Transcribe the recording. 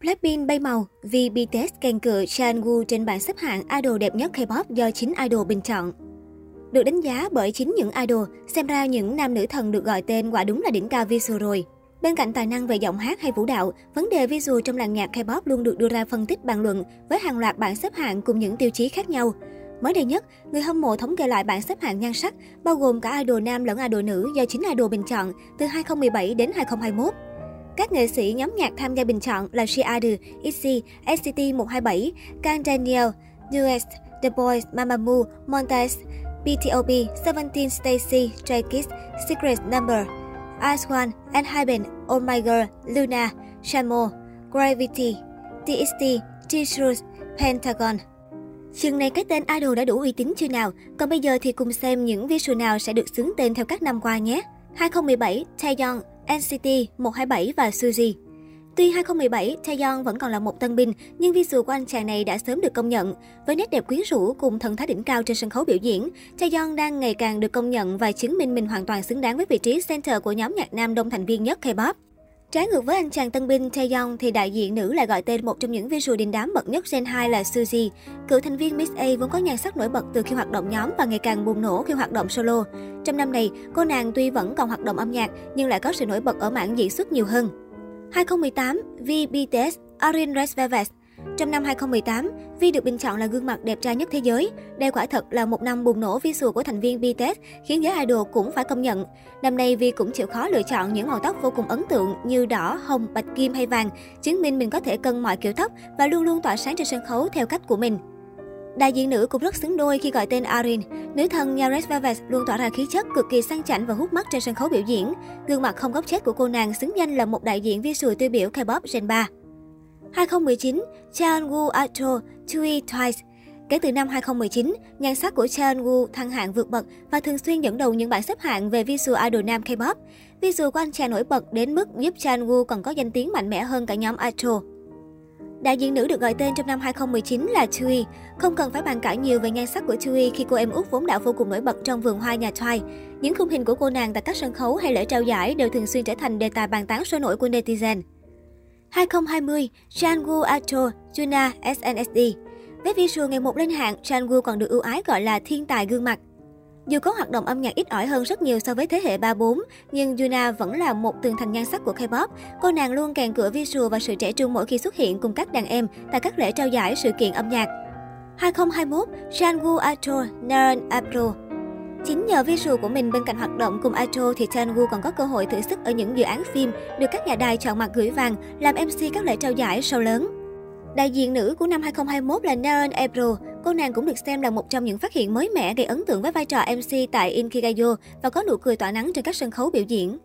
Blackpink bay màu vì BTS kèn cựa Woo trên bảng xếp hạng idol đẹp nhất K-pop do chính idol bình chọn. Được đánh giá bởi chính những idol, xem ra những nam nữ thần được gọi tên quả đúng là đỉnh cao visual rồi. Bên cạnh tài năng về giọng hát hay vũ đạo, vấn đề visual trong làng nhạc K-pop luôn được đưa ra phân tích bàn luận với hàng loạt bảng xếp hạng cùng những tiêu chí khác nhau. Mới đây nhất, người hâm mộ thống kê lại bảng xếp hạng nhan sắc, bao gồm cả idol nam lẫn idol nữ do chính idol bình chọn từ 2017 đến 2021. Các nghệ sĩ nhóm nhạc tham gia bình chọn là Shiadu, ITZY, SCT127, Kang Daniel, US, The Boys, Mamamoo, Montez, BTOB, Seventeen Stacy, Stray Kids, Secret Number, Ice One, Enhypen, Oh My Girl, Luna, Shamo, Gravity, TXT, T-Shrews, Pentagon. Chừng này cái tên idol đã đủ uy tín chưa nào? Còn bây giờ thì cùng xem những visual nào sẽ được xướng tên theo các năm qua nhé. 2017, Taeyong, NCT 127 và Suzy. Tuy 2017, Taeyong vẫn còn là một tân binh, nhưng visual của anh chàng này đã sớm được công nhận. Với nét đẹp quyến rũ cùng thần thái đỉnh cao trên sân khấu biểu diễn, Taeyong đang ngày càng được công nhận và chứng minh mình hoàn toàn xứng đáng với vị trí center của nhóm nhạc nam đông thành viên nhất K-pop. Trái ngược với anh chàng tân binh Taeyong thì đại diện nữ lại gọi tên một trong những visual đình đám bậc nhất Gen 2 là Suzy. Cựu thành viên Miss A vốn có nhan sắc nổi bật từ khi hoạt động nhóm và ngày càng bùng nổ khi hoạt động solo. Trong năm này, cô nàng tuy vẫn còn hoạt động âm nhạc nhưng lại có sự nổi bật ở mảng diễn xuất nhiều hơn. 2018, V BTS Arin Resveves trong năm 2018, Vi được bình chọn là gương mặt đẹp trai nhất thế giới. Đây quả thật là một năm bùng nổ visual của thành viên BTS, khiến giới idol cũng phải công nhận. Năm nay Vi cũng chịu khó lựa chọn những màu tóc vô cùng ấn tượng như đỏ, hồng, bạch kim hay vàng, chứng minh mình có thể cân mọi kiểu tóc và luôn luôn tỏa sáng trên sân khấu theo cách của mình. Đại diện nữ cũng rất xứng đôi khi gọi tên Arin. Nữ thần Yares Velvet luôn tỏa ra khí chất cực kỳ sang chảnh và hút mắt trên sân khấu biểu diễn. Gương mặt không góc chết của cô nàng xứng danh là một đại diện visual tiêu biểu K-pop Gen 3. 2019, Cheon-woo Atro, Tui Twice. Kể từ năm 2019, nhan sắc của Cheon-woo thăng hạng vượt bậc và thường xuyên dẫn đầu những bảng xếp hạng về visual idol nam K-pop. Visual của anh chàng nổi bật đến mức giúp Cheon-woo còn có danh tiếng mạnh mẽ hơn cả nhóm Atro. Đại diện nữ được gọi tên trong năm 2019 là Tui. Không cần phải bàn cãi nhiều về nhan sắc của Tui khi cô em út vốn đã vô cùng nổi bật trong vườn hoa nhà Twice. Những khung hình của cô nàng tại các sân khấu hay lễ trao giải đều thường xuyên trở thành đề tài bàn tán sôi nổi của netizen. 2020, Jangwoo Ato, Juna SNSD. Với visual ngày một lên hạng, Jangwoo còn được ưu ái gọi là thiên tài gương mặt. Dù có hoạt động âm nhạc ít ỏi hơn rất nhiều so với thế hệ 3-4, nhưng Yuna vẫn là một tường thành nhan sắc của K-pop. Cô nàng luôn kèn cửa visual và sự trẻ trung mỗi khi xuất hiện cùng các đàn em tại các lễ trao giải sự kiện âm nhạc. 2021, Jangwoo Ato, Naran April Chính nhờ visual của mình bên cạnh hoạt động cùng Aito thì Tanwoo còn có cơ hội thử sức ở những dự án phim được các nhà đài chọn mặt gửi vàng, làm MC các lễ trao giải show lớn. Đại diện nữ của năm 2021 là Naren April. Cô nàng cũng được xem là một trong những phát hiện mới mẻ gây ấn tượng với vai trò MC tại Inkigayo và có nụ cười tỏa nắng trên các sân khấu biểu diễn.